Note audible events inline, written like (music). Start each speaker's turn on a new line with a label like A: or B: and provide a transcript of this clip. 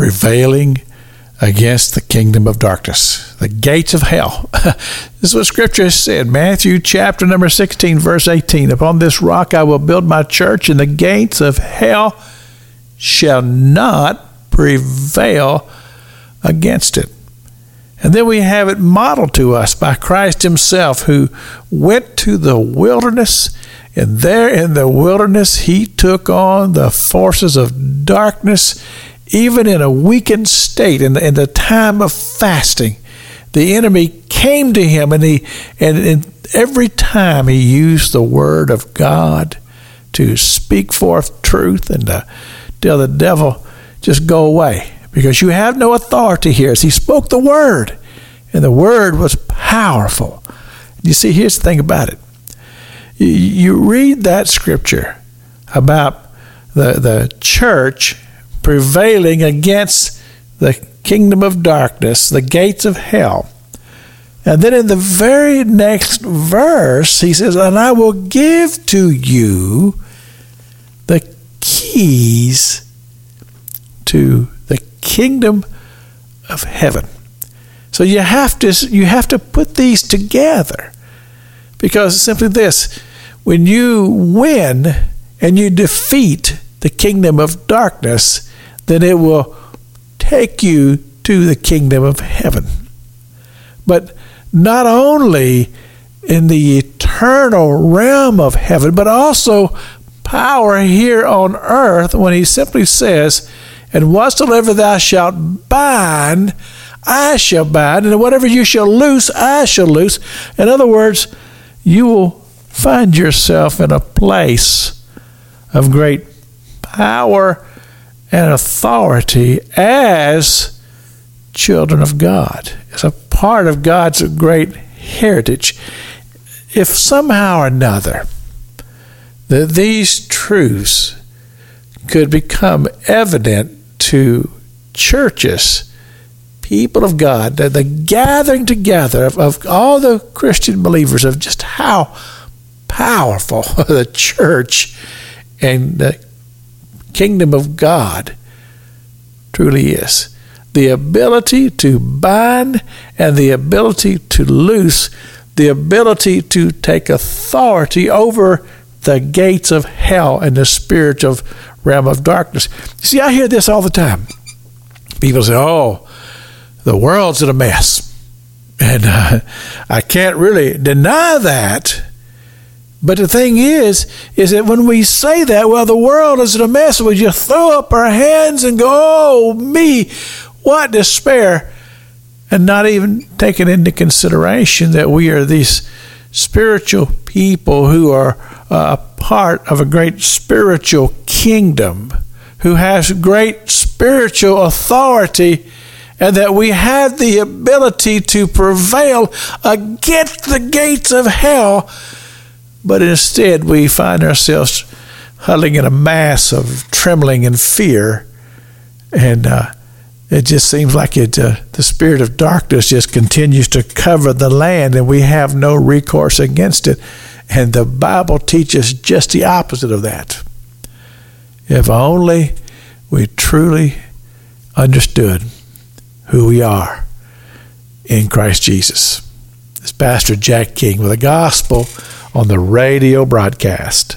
A: prevailing against the kingdom of darkness, the gates of hell. (laughs) this is what Scripture said. Matthew chapter number 16, verse 18. Upon this rock I will build my church, and the gates of hell shall not prevail against it. And then we have it modeled to us by Christ Himself, who went to the wilderness, and there in the wilderness He took on the forces of darkness even in a weakened state, in the, in the time of fasting, the enemy came to him, and he and, and every time he used the word of God to speak forth truth and to tell the devil, just go away because you have no authority here. As he spoke the word, and the word was powerful. You see, here's the thing about it. You read that scripture about the, the church prevailing against the kingdom of darkness, the gates of hell. And then in the very next verse, he says, And I will give to you the keys to the kingdom of heaven. So you have to you have to put these together. Because simply this, when you win and you defeat the kingdom of darkness, then it will take you to the kingdom of heaven. But not only in the eternal realm of heaven, but also power here on earth when he simply says, And whatsoever thou shalt bind, I shall bind, and whatever you shall loose, I shall loose. In other words, you will find yourself in a place of great power and authority as children of God, as a part of God's great heritage. If somehow or another that these truths could become evident to churches, people of God, the, the gathering together of, of all the Christian believers of just how powerful (laughs) the church and the kingdom of God truly is. The ability to bind and the ability to loose, the ability to take authority over the gates of hell and the spiritual realm of darkness. See, I hear this all the time. People say, oh, the world's in a mess. And uh, I can't really deny that. But the thing is, is that when we say that, well, the world is in a mess, we just throw up our hands and go, oh, me, what despair, and not even taking into consideration that we are these spiritual people who are uh, a part of a great spiritual kingdom, who has great spiritual authority and that we have the ability to prevail against the gates of hell but instead, we find ourselves huddling in a mass of trembling and fear. And uh, it just seems like it, uh, the spirit of darkness just continues to cover the land, and we have no recourse against it. And the Bible teaches just the opposite of that. If only we truly understood who we are in Christ Jesus. It's Pastor Jack King with a gospel on the radio broadcast.